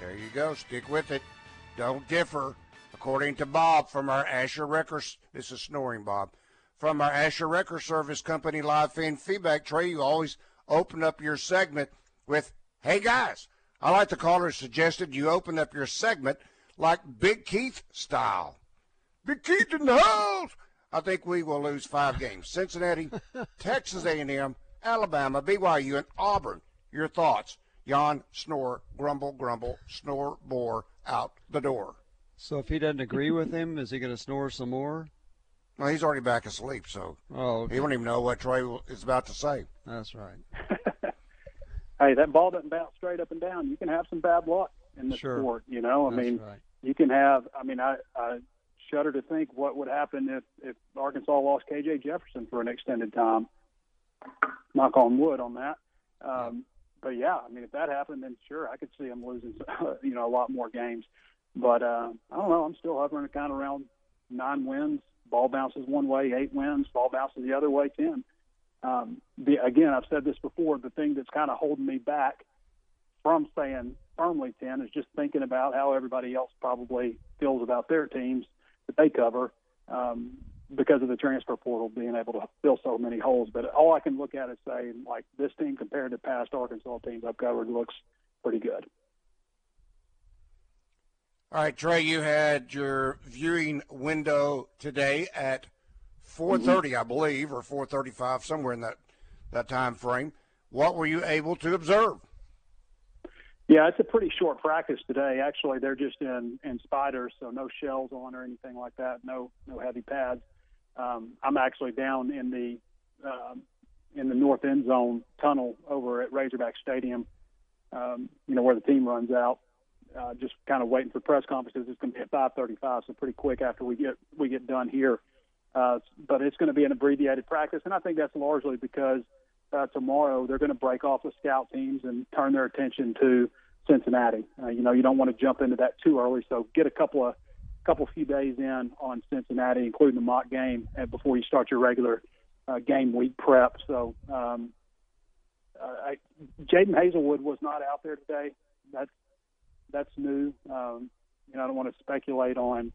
There you go. Stick with it. Don't differ. According to Bob from our Asher Wreckers, this is snoring, Bob. From our Asher Wrecker Service Company live fan feedback, Trey, you always open up your segment with, hey guys. I like the caller suggested you open up your segment like Big Keith style. Big Keith in the house. I think we will lose five games. Cincinnati, Texas A&M, Alabama, BYU, and Auburn. Your thoughts? Yawn, snore, grumble, grumble, snore, bore, out the door. So if he doesn't agree with him, is he going to snore some more? Well, he's already back asleep, so oh, okay. he won't even know what Trey is about to say. That's right. hey, that ball doesn't bounce straight up and down. You can have some bad luck in the sure. sport. You know, I That's mean, right. you can have. I mean, I, I shudder to think what would happen if if Arkansas lost KJ Jefferson for an extended time. Knock on wood on that. Um, but yeah, I mean, if that happened, then sure, I could see them losing, you know, a lot more games. But uh, I don't know. I'm still hovering kind of around nine wins. Ball bounces one way, eight wins. Ball bounces the other way, ten. Um, the, again, I've said this before. The thing that's kind of holding me back from saying firmly ten is just thinking about how everybody else probably feels about their teams that they cover. Um, because of the transfer portal being able to fill so many holes. But all I can look at is saying, like, this team compared to past Arkansas teams I've covered looks pretty good. All right, Trey, you had your viewing window today at 4:30, mm-hmm. I believe, or 4:35, somewhere in that that time frame. What were you able to observe? Yeah, it's a pretty short practice today. Actually, they're just in in spiders, so no shells on or anything like that. No no heavy pads. Um, I'm actually down in the um, in the north end zone tunnel over at Razorback Stadium. Um, you know where the team runs out. Uh, just kind of waiting for press conferences. It's going to be at 5:35, so pretty quick after we get we get done here. Uh, but it's going to be an abbreviated practice, and I think that's largely because uh, tomorrow they're going to break off the scout teams and turn their attention to Cincinnati. Uh, you know, you don't want to jump into that too early, so get a couple of couple few days in on Cincinnati, including the mock game, and uh, before you start your regular uh, game week prep. So, um, uh, Jadon Haselwood was not out there today. That's that's new. Um, you know, I don't want to speculate on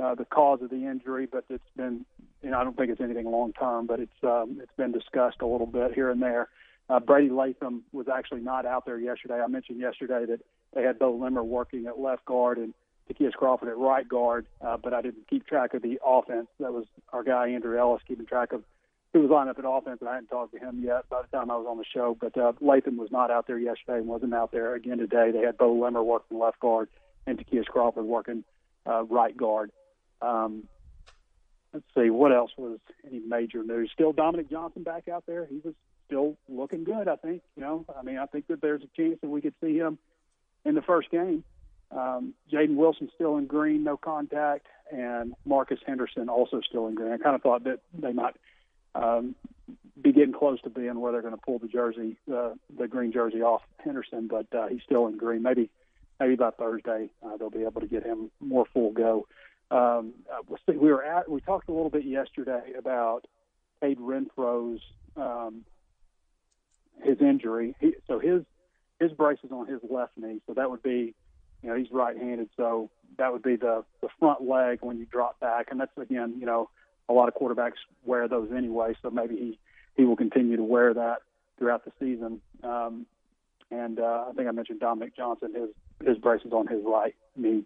uh, the cause of the injury, but it's been, you know, I don't think it's anything long term, but it's um, it's been discussed a little bit here and there. Uh, Brady Latham was actually not out there yesterday. I mentioned yesterday that they had Beaux Limmer working at left guard and Ty'Kieast Crawford at right guard, uh, but I didn't keep track of the offense. That was our guy Andrew Ellis keeping track of who was lined up at offense, and I hadn't talked to him yet by the time I was on the show. But uh, Latham was not out there yesterday and wasn't out there again today. They had Beaux Limmer working left guard and Ty'Kieast Crawford working uh, right guard. Um, let's see what else was any major news. Still Dominic Johnson back out there. He was still looking good. I think you know. I mean, I think that there's a chance that we could see him in the first game. Um, Jaden Wilson still in green, no contact, and Marcus Henderson also still in green. I kind of thought that they might um, be getting close to being where they're going to pull the jersey, uh, the green jersey off Henderson, but uh, he's still in green. Maybe, maybe by Thursday uh, they'll be able to get him more full go. Um, uh, we were at, we talked a little bit yesterday about Cade Renfro's um, his injury. He, so his his brace is on his left knee, so that would be you know, he's right-handed, so that would be the the front leg when you drop back, and that's again, you know, a lot of quarterbacks wear those anyway, so maybe he he will continue to wear that throughout the season. Um, and uh, I think I mentioned Dominic Johnson, his his brace is on his right knee.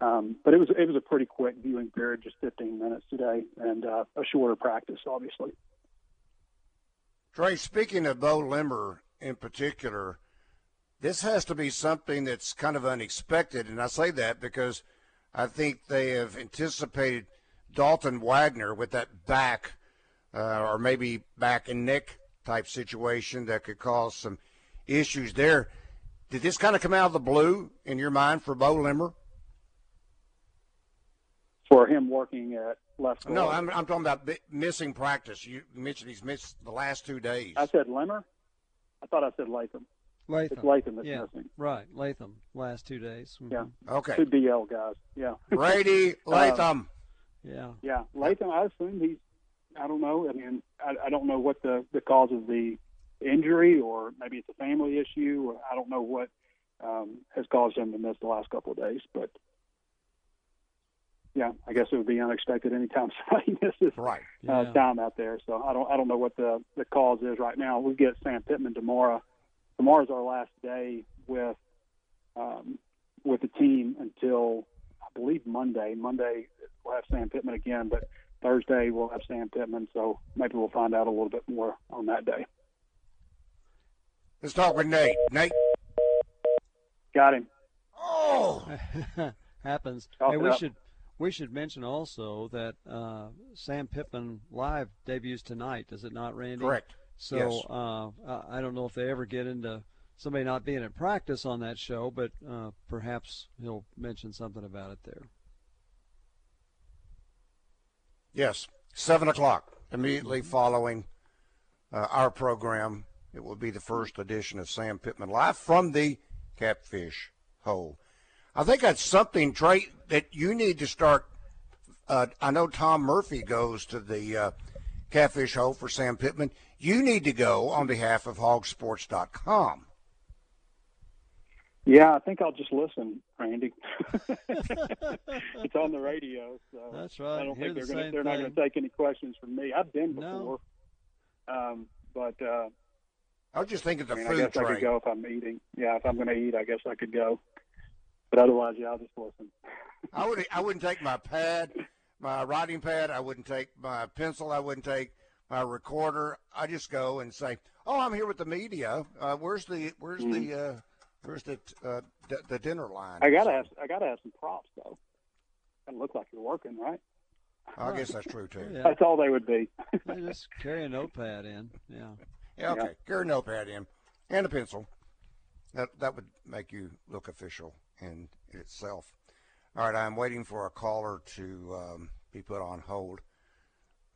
Um, but it was it was a pretty quick viewing period, just 15 minutes today, and uh, a shorter practice, obviously. Trey, speaking of Beaux Limmer in particular, this has to be something that's kind of unexpected, and I say that because I think they have anticipated Dalton Wagner with that back uh, or maybe back and neck type situation that could cause some issues there. did this kind of come out of the blue in your mind for Beaux Limmer? For him working at left. No, I'm, I'm talking about missing practice. You mentioned he's missed the last two days. I said Limmer. I thought I said Latham. Latham. It's Latham that's yeah, missing. right. Latham. Last two days. Mhm. Yeah. Okay. Two DL guys. Yeah. Brady Latham. Yeah. Yeah, Latham. I assume he's. I don't know. I mean, I, I don't know what the the cause of the injury, or maybe it's a family issue, or I don't know what um, has caused him to miss the last couple of days. But yeah, I guess it would be unexpected anytime somebody misses right. uh, Yeah. time out there. So I don't I don't know what the the cause is right now. We get Sam Pittman tomorrow. Tomorrow's our last day with um, with the team until I believe Monday. Monday we'll have Sam Pittman again, but Thursday we'll have Sam Pittman. So maybe we'll find out a little bit more on that day. Let's talk with Nate. Nate. Got him. Oh. Happens. Chalk hey, we up. should we should mention also that uh, Sam Pittman live debuts tonight. Does it not, Randy? Correct. So Yes. uh, I don't know if they ever get into somebody not being at practice on that show, but uh, perhaps he'll mention something about it there. Yes. Seven o'clock. Immediately following uh, our program, it will be the first edition of Sam Pittman Live from the Catfish Hole. I think that's something, Trey, that you need to start. Uh, I know Tom Murphy goes to the uh, Catfish Hole for Sam Pittman. You need to go on behalf of hogsports.com. Yeah, I think I'll just listen, Randy. it's on the radio, so That's right. I don't Hear think they're the going to they're not going to take any questions from me. I've been No. before, um, but uh, I was just thinking the I mean, I food guess I train. could go if I'm eating. Yeah, if I'm going to eat, I guess I could go. But otherwise, yeah, I'll just listen. I would I wouldn't take my pad, my writing pad. I wouldn't take my pencil. I wouldn't take my recorder. I just go and say, "Oh, I'm here with the media. Uh, where's the where's the uh, where's the uh, d- the dinner line?" Mm-hmm. I gotta So, have I gotta have some props though. Gotta look like you're working, right? I guess that's true too. Yeah. That's all they would be. Just carry a notepad in. Yeah. Yeah, okay. Carry a notepad in and a pencil. That that would make you look official in itself. All right, I'm waiting for a caller to um, be put on hold.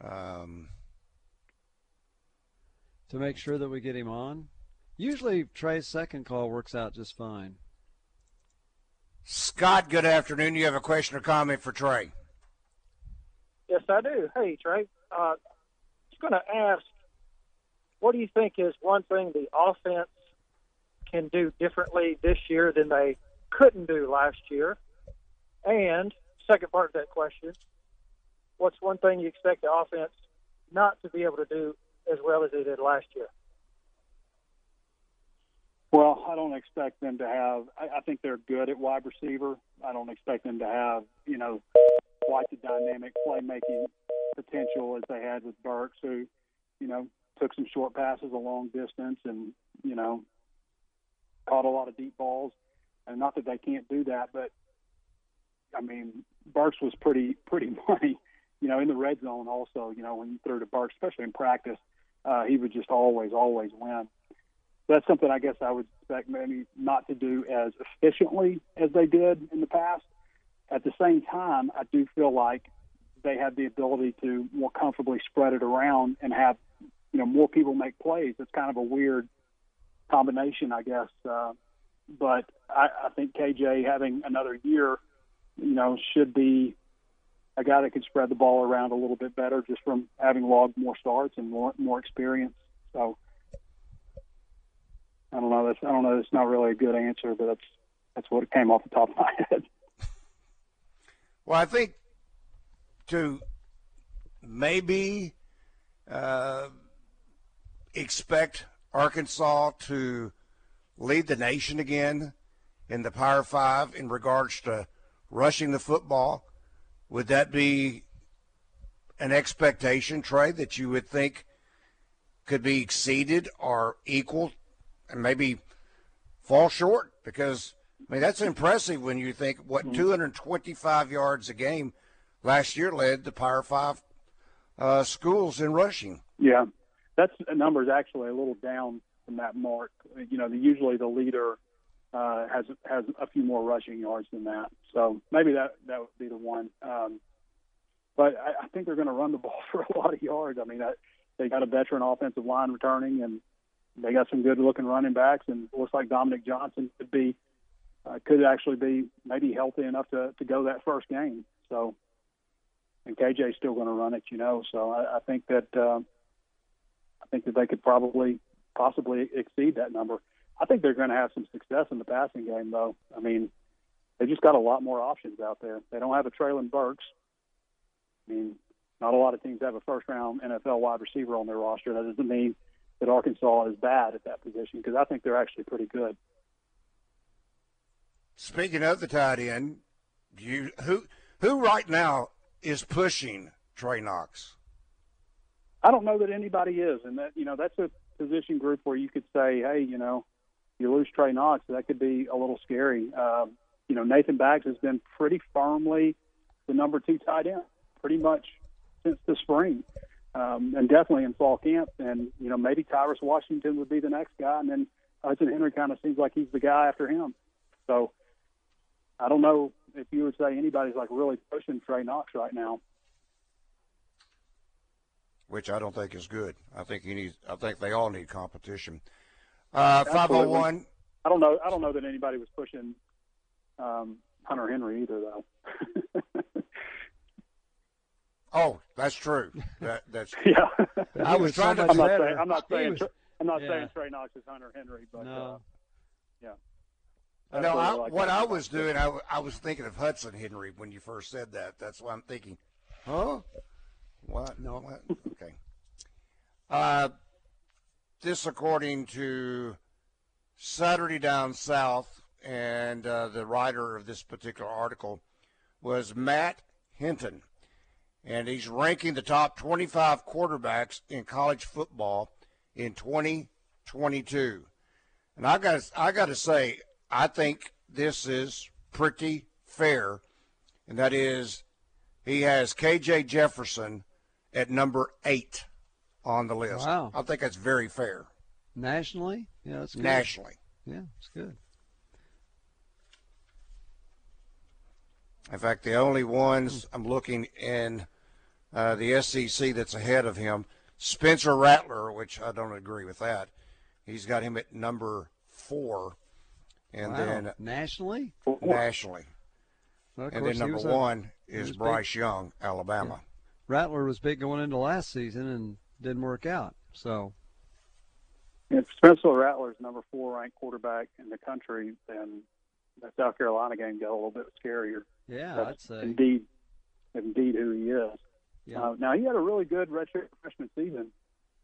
Um, To make sure that we get him on. Usually Trey's second call works out just fine. Scott, good afternoon. You have a question or comment for Trey? Yes, I do. Hey, Trey. Uh, just going to ask, what do you think is one thing the offense can do differently this year than they couldn't do last year? And second part of that question, what's one thing you expect the offense not to be able to do as well as they did last year? Well, I don't expect them to have. I, I think they're good at wide receiver. I don't expect them to have, you know, quite the dynamic playmaking potential as they had with Burks, who, you know, took some short passes a long distance and, you know, caught a lot of deep balls. And not that they can't do that, but I mean, Burks was pretty pretty money, you know, in the red zone. Also, you know, when you threw to Burks, especially in practice, uh, he would just always always win that's something I guess I would expect maybe not to do as efficiently as they did in the past. At the same time, I do feel like they have the ability to more comfortably spread it around and have you know more people make plays. It's kind of a weird combination, I guess. Uh, but I, I think KJ having another year, you know, should be a guy that can spread the ball around a little bit better just from having logged more starts and more more experience. So I don't know. That's I don't know. It's not really a good answer, but that's that's what came off the top of my head. Well, I think to maybe uh, expect Arkansas to lead the nation again in the Power Five in regards to rushing the football. Would that be an expectation, Trey, that you would think could be exceeded or equal and maybe fall short? Because, I mean, that's impressive when you think what 225 yards a game last year led the Power Five uh, schools in rushing. Yeah, that's a number is actually a little down from that mark. You know, the, usually the leader uh, has has a few more rushing yards than that. So maybe that that would be the one. Um, but I, I think they're going to run the ball for a lot of yards. I mean, I, they got a veteran offensive line returning, and they got some good looking running backs, and it looks like Dominic Johnson could be uh, could actually be maybe healthy enough to to go that first game. So, and KJ's still going to run it, you know. So I, I think that uh, I think that they could probably possibly exceed that number. I think they're going to have some success in the passing game, though. I mean, they just got a lot more options out there. They don't have a Treylon Burks. I mean, not a lot of teams have a first round NFL wide receiver on their roster. That doesn't mean that Arkansas is bad at that position because I think they're actually pretty good. Speaking of the tight end, you who who right now is pushing Trey Knox? I don't know that anybody is, and that you know that's a position group where you could say, hey, you know, you lose Trey Knox, that could be a little scary. Um, you know, Nathan Bax has been pretty firmly the number two tight end, pretty much since the spring um, and definitely in fall camp. And you know, maybe Tyrus Washington would be the next guy, and then Hudson Henry kind of seems like he's the guy after him. So I don't know if you would say anybody's like really pushing Trey Knox right now. Which I don't think is good. I think you need. I think they all need competition. Uh, five hundred oh one. I don't know. I don't know that anybody was pushing um, Hunter Henry either, though. Oh, that's true. That, that's yeah. I was trying to. I'm not saying. I'm not saying. Was, I'm not yeah. saying Trey Knox is Hunter Henry, but No. uh, yeah. No, That's I, like what. I was doing, I, I was thinking of Hudson Henry when you first said that. That's why I'm thinking, huh? What? No. What? Okay. Uh, this, according to Saturday Down South, and uh, the writer of this particular article was Matt Hinton, and he's ranking the top 25 quarterbacks in college football in 2022. And I got I got to say, I think this is pretty fair, and that is he has KJ Jefferson at number eight on the list. Wow. I think that's very fair Nationally, yeah, that's good. nationally. Yeah, it's good. In fact, the only ones I'm looking in uh, the SEC that's ahead of him, Spencer Rattler, which I don't agree with that. He's got him at number four, and wow. then nationally, nationally, Well, and then number was a- one is was big. Bryce Young, Alabama. Rattler was big going into last season and didn't work out. So If Spencer Rattler's number four ranked quarterback in the country, then that South Carolina game got a little bit scarier. yeah, I'd That's say indeed, indeed who he is. yeah. Uh, now he had a really good redshirt freshman season.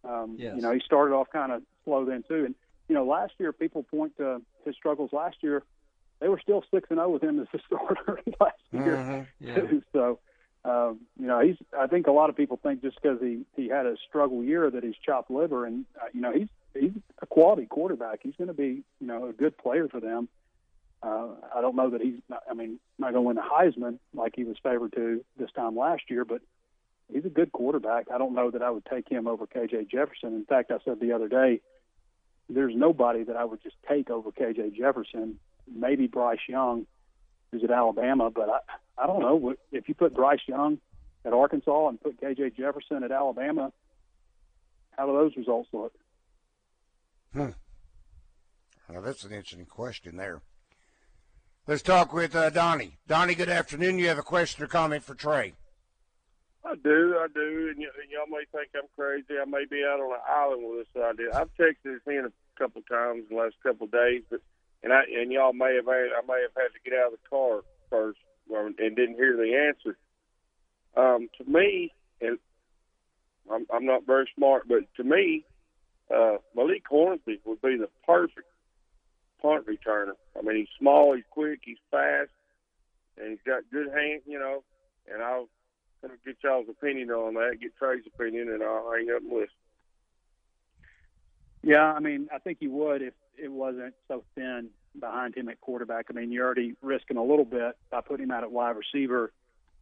Um, Yes. You know, he started off kind of slow then too, and you know, last year people point to his struggles last year. They were still six and zero with him as a starter last year Mhm. yeah. So, um, you know, he's. I think a lot of people think just because he he had a struggle year that he's chopped liver, and uh, you know, he's he's a quality quarterback. He's going to be you know a good player for them. Uh, I don't know that he's. Not, I mean, not going to win the Heisman like he was favored to this time last year, but he's a good quarterback. I don't know that I would take him over KJ Jefferson. In fact, I said the other day, there's nobody that I would just take over KJ Jefferson. Maybe Bryce Young, who's at Alabama, but I, I don't know What- if you put Bryce Young at Arkansas and put KJ Jefferson at Alabama. How do those results look? Now that's an interesting question there. Let's talk with uh, Donnie. Donnie, good afternoon. You have a question or comment for Trey? I do, I do, and, y- and y'all may think I'm crazy. I may be out on an island with this idea. I've texted this in a couple of times in the last couple of days, but and I and y'all may have had, I may have had to get out of the car first or, and didn't hear the answer. Um, to me, and I'm, I'm not very smart, but to me, uh, Malik Hornsby would be the perfect punt returner. I mean, he's small, he's quick, he's fast, and he's got good hands, you know. And I'll gonna get y'all's opinion on that, get Trey's opinion, and I'll hang up and listen. Yeah, I mean, I think you would if it wasn't so thin behind him at quarterback. I mean, you're already risking a little bit by putting him out at wide receiver,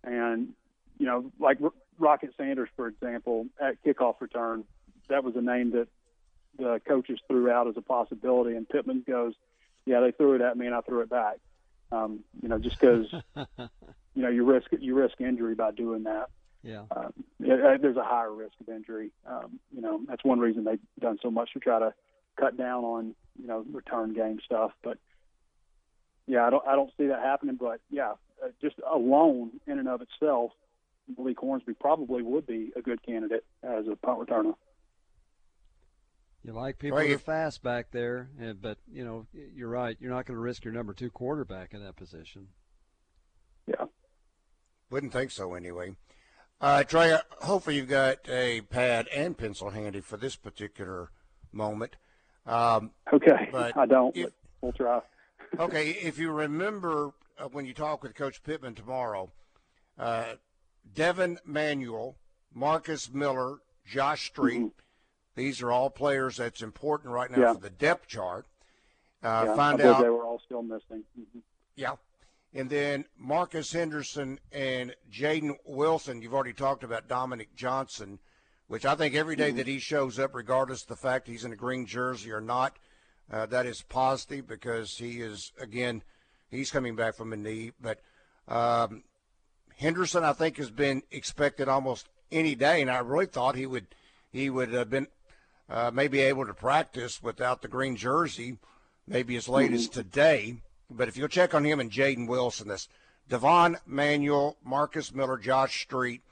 and you know, like Rocket Sanders, for example, at kickoff return, that was a name that the coaches threw out as a possibility, and Pittman goes, yeah, they threw it at me and I threw it back. Um, you know, just because you know you risk you risk injury by doing that. Yeah. Um, yeah, there's a higher risk of injury. Um, you know, that's one reason they've done so much to try to cut down on you know return game stuff. But yeah, I don't I don't see that happening. But yeah, uh, just alone in and of itself, Malik Hornsby probably would be a good candidate as a punt returner. You like people Right, that are fast back there, but you know you're right. You're not going to risk your number two quarterback in that position. Yeah. Wouldn't think so anyway. Uh, Trey, uh, hopefully you've got a pad and pencil handy for this particular moment. Um, Okay, But I don't, if- but we'll try. okay, if you remember uh, when you talk with Coach Pittman tomorrow, uh, Devin Manuel, Marcus Miller, Josh Street, these are all players that's important right now Yeah. for the depth chart. Uh, yeah, find out they were all still missing. hmm Yeah. And then Marcus Henderson and Jaden Wilson. You've already talked about Dominic Johnson, which I think every day that he shows up, regardless of the fact he's in a green jersey or not, uh, that is positive because he is, again, he's coming back from a knee. But um, Henderson, I think, has been expected almost any day, and I really thought he would he would have been uh, maybe able to practice without the green jersey, maybe as late as today. But if you'll check on him and Jaden Wilson, this Devon Manuel, Marcus Miller, Josh Street,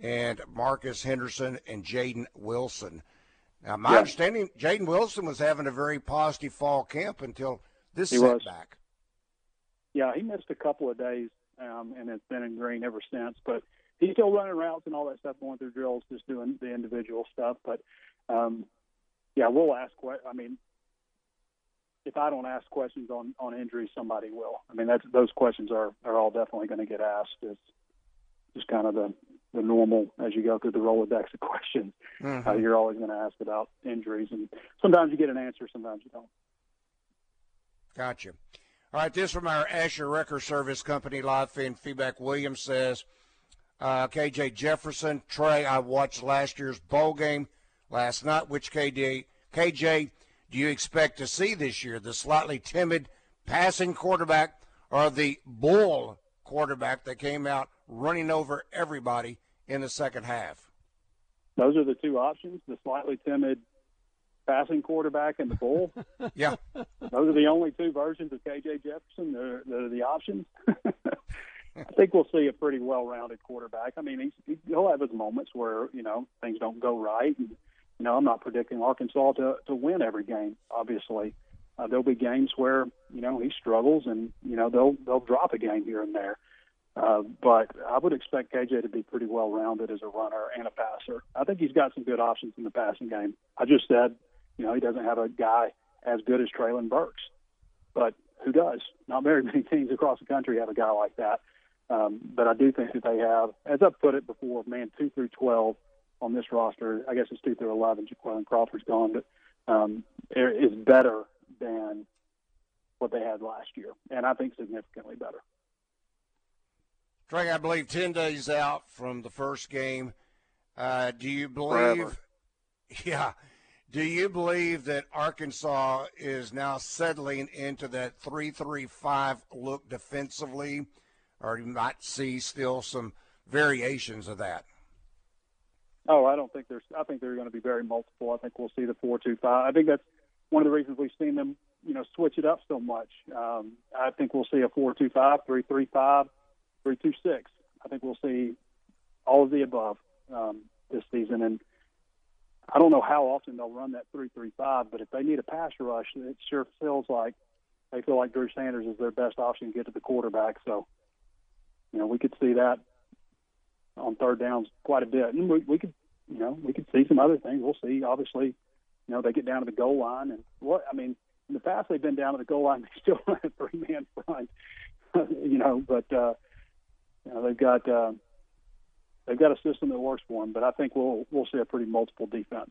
and Marcus Henderson and Jaden Wilson. Now, my Yeah. understanding, Jaden Wilson was having a very positive fall camp until this He was. setback. Yeah, he missed a couple of days, um, and it's been in green ever since. But he's still running routes and all that stuff, going through drills, just doing the individual stuff. But um, yeah, we'll ask. que- I mean, if I don't ask questions on on injuries, somebody will. I mean, that's those questions are are all definitely going to get asked. It's just kind of the the normal as you go through the Rolodex of questions. Mhm. Uh, you're always going to ask about injuries, and sometimes you get an answer, sometimes you don't. Gotcha. All right, this from our Asher Wrecker Service Company live fan feedback. Williams says, uh, KJ Jefferson, Trey, I watched last year's bowl game last night. Which KJ, KJ do you expect to see this year? The slightly timid passing quarterback or the bull quarterback that came out running over everybody in the second half? Those are the two options: the slightly timid passing quarterback and the bull. Yeah. Those are the only two versions of KJ Jefferson. They're, they're the options. I think we'll see a pretty well-rounded quarterback. I mean, he's, he'll have his moments where you know things don't go right. And, you know, I'm not predicting Arkansas to to win every game. Obviously, uh, there'll be games where you know he struggles, and you know they'll they'll drop a game here and there. Uh, but I would expect KJ to be pretty well rounded as a runner and a passer. I think he's got some good options in the passing game. I just said, you know, he doesn't have a guy as good as Treylon Burks, but who does? Not very many teams across the country have a guy like that. Um, but I do think that they have, as I've put it before, man, two through twelve on this roster. I guess it's two through eleven. Jaquan Crawford's gone, but um, it is better than what they had last year, and I think significantly better. Trey, I believe 10 days out from the first game. Uh, do you believe? Forever. Yeah. Do you believe that Arkansas is now settling into that 3 3 5 look defensively, or you might see still some variations of that? Oh, I don't think there's. I think they're going to be very multiple. I think we'll see the four-two-five. I think that's one of the reasons we've seen them, you know, switch it up so much. Um, I think we'll see a four-two-five, three-three-five, three-two-six. I think we'll see all of the above um, this season, and I don't know how often they'll run that three-three-five. But if they need a pass rush, it sure feels like they feel like Drew Sanders is their best option to get to the quarterback. So, you know, we could see that on third downs quite a bit. And we, we could, you know, we could see some other things. We'll see. Obviously, you know, they get down to the goal line, and what I mean, in the past they've been down to the goal line. They still run a three man front, you know. But uh, you know, they've got uh, they've got a system that works for them. But I think we'll we'll see a pretty multiple defense.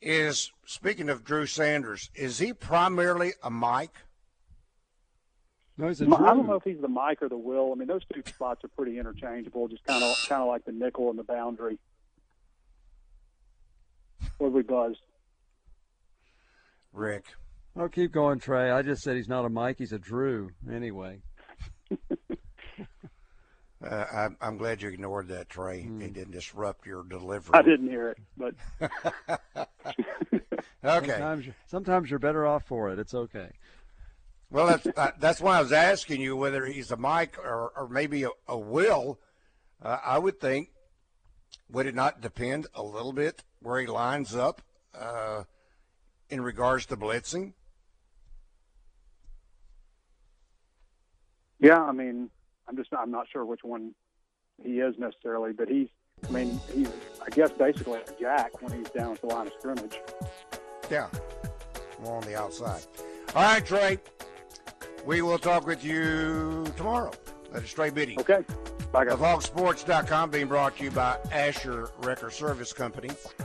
Is speaking of Drew Sanders, is he primarily a Mike? No, he's a I don't know if he's the Mike or the Will. I mean, those two spots are pretty interchangeable. Just kind of kind of like the nickel and the boundary. What we buzz? Rick. Oh, keep going, Trey. I just said he's not a Mike; he's a Drew. Anyway. Uh, I'm, I'm glad you ignored that, Trey. It didn't disrupt your delivery. I didn't hear it, but Okay. Sometimes, you're, sometimes you're better off for it. It's okay. Well, that's uh, that's why I was asking you whether he's a Mike or, or maybe a, a Will. Uh, I would think would it not depend a little bit where he lines up uh, in regards to blitzing? yeah, I mean, I'm just I'm not sure which one he is necessarily, but he's I mean he's I guess basically a jack when he's down at the line of scrimmage. Yeah, more on the outside. All right, Trey. We will talk with you tomorrow at a straight bidding. Okay, bye guys. TheHogSports.com being brought to you by Asher Wrecker Service Company.